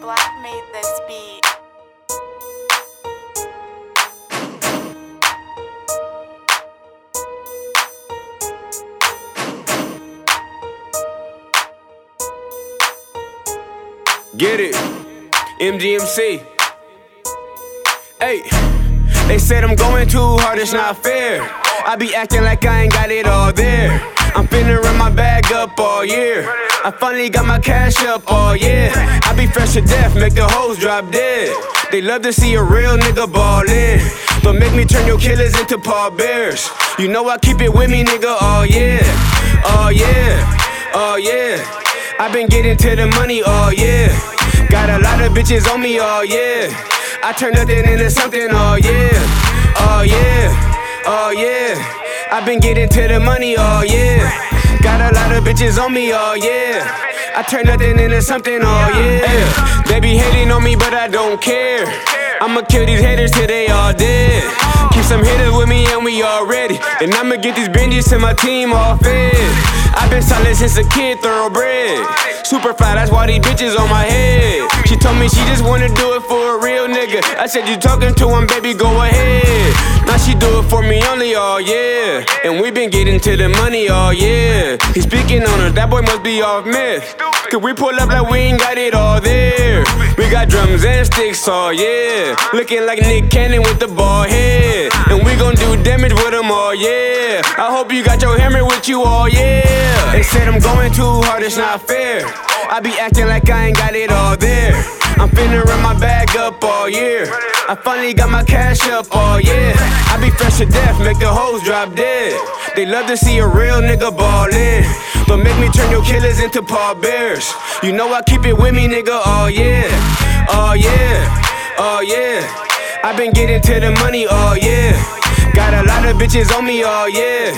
Blacc made this beat. Get it. MGMC. Hey, they said I'm going too hard, it's not fair. I be acting like I ain't got it all there. I'm finna run my bag up all year. I finally got my cash up all year. I be fresh to death, make the hoes drop dead. They love to see a real nigga ballin'. But make me turn your killers into Paul Bears. You know I keep it with me, nigga, oh yeah. Oh yeah. Oh yeah. i been getting to the money, oh yeah. Got a lot of bitches on me, oh yeah. I turn nothing into something, oh yeah. Oh yeah. Oh yeah. I been getting to the money, oh yeah. Got a lot of bitches on me, oh yeah. I turn nothing into something, oh yeah. They be hating on me, but I don't care. I'ma kill these haters till they all dead. Keep some hitters with me and we all ready. And I'ma get these binges to my team all fed. I've been solid since a kid, thoroughbred. Super fly, that's why these bitches on my head. She told me she just wanna do it for a real nigga. I said, You talking to him, baby, go ahead. Now she do it for me only, oh yeah. And we been getting to the money, oh yeah. He's speaking on her, that boy must be off myth. Cause we pull up like we ain't got it all there. We got drums and sticks, oh yeah. Looking like Nick Cannon with the ball head. Gon' do damage with them, oh yeah. I hope you got your hammer with you, all, yeah. They said I'm going too hard, it's not fair. I be acting like I ain't got it all there. I'm finna run my bag up all year. I finally got my cash up, oh yeah. I be fresh to death, make the hoes drop dead. They love to see a real nigga ballin'. But make me turn your killers into Paul Bears. You know I keep it with me, nigga, oh yeah. Oh yeah. Oh yeah. i been getting to the money, oh yeah. Got a lot of bitches on me, oh yeah.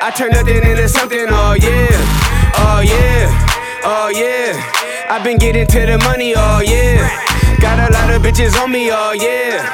I turn nothing into something, oh yeah. Oh yeah. Oh yeah. I've been getting to the money, oh yeah. Got a lot of bitches on me, oh yeah.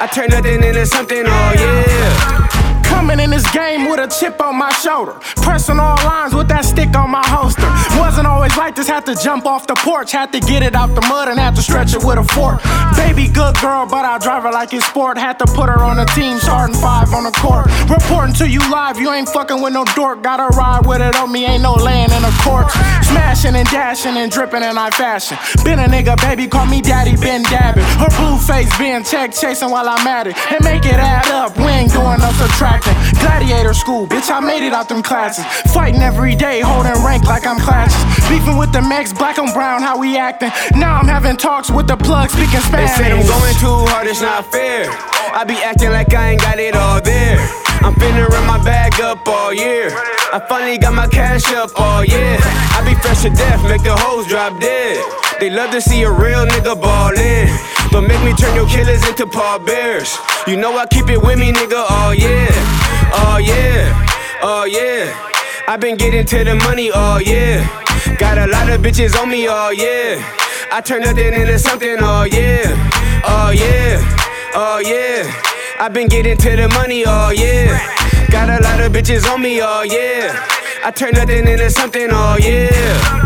I turn nothing into something, oh yeah. Coming in this game with a chip on my shoulder. Pressing all lines with that stick on my holster. Wasn't always like this, had to jump off the porch. Had to get it out the mud and had to stretch it with a fork. Baby, good girl, but I drive her like it's sport. Had to put her on the team, starting five on the court. Reporting to you live, you ain't fucking with no dork. Gotta ride with it on me, ain't no laying in a court. Smashing and dashing and dripping in I fashion. Been a nigga, baby, call me daddy, been dabbing. Her blue face being check chasing while I'm at it. And make it add up, we ain't doing no subtraction acting. Gladiator school, bitch, I made it out them classes. Fighting every day, holding rank like I'm classes. Beefing with the Mex, black on brown, how we acting. Now I'm having talks with the plug, speaking Spanish. They said I'm going too hard, it's not fair. I be acting like I ain't got it all there. I'm finna run my bag up all year. I finally got my cash up all year. I be fresh to death, make the hoes drop dead. They love to see a real nigga ballin'. Don't make me turn your killers into Paul Bears. You know I keep it with me, nigga, oh yeah. Oh yeah. Oh yeah. i been getting to the money, oh yeah. Got a lot of bitches on me, oh yeah. I turn nothing into something, oh yeah. Oh yeah. Oh yeah. i been getting to the money, oh yeah. Got a lot of bitches on me, oh yeah. I turn nothing into something, oh yeah.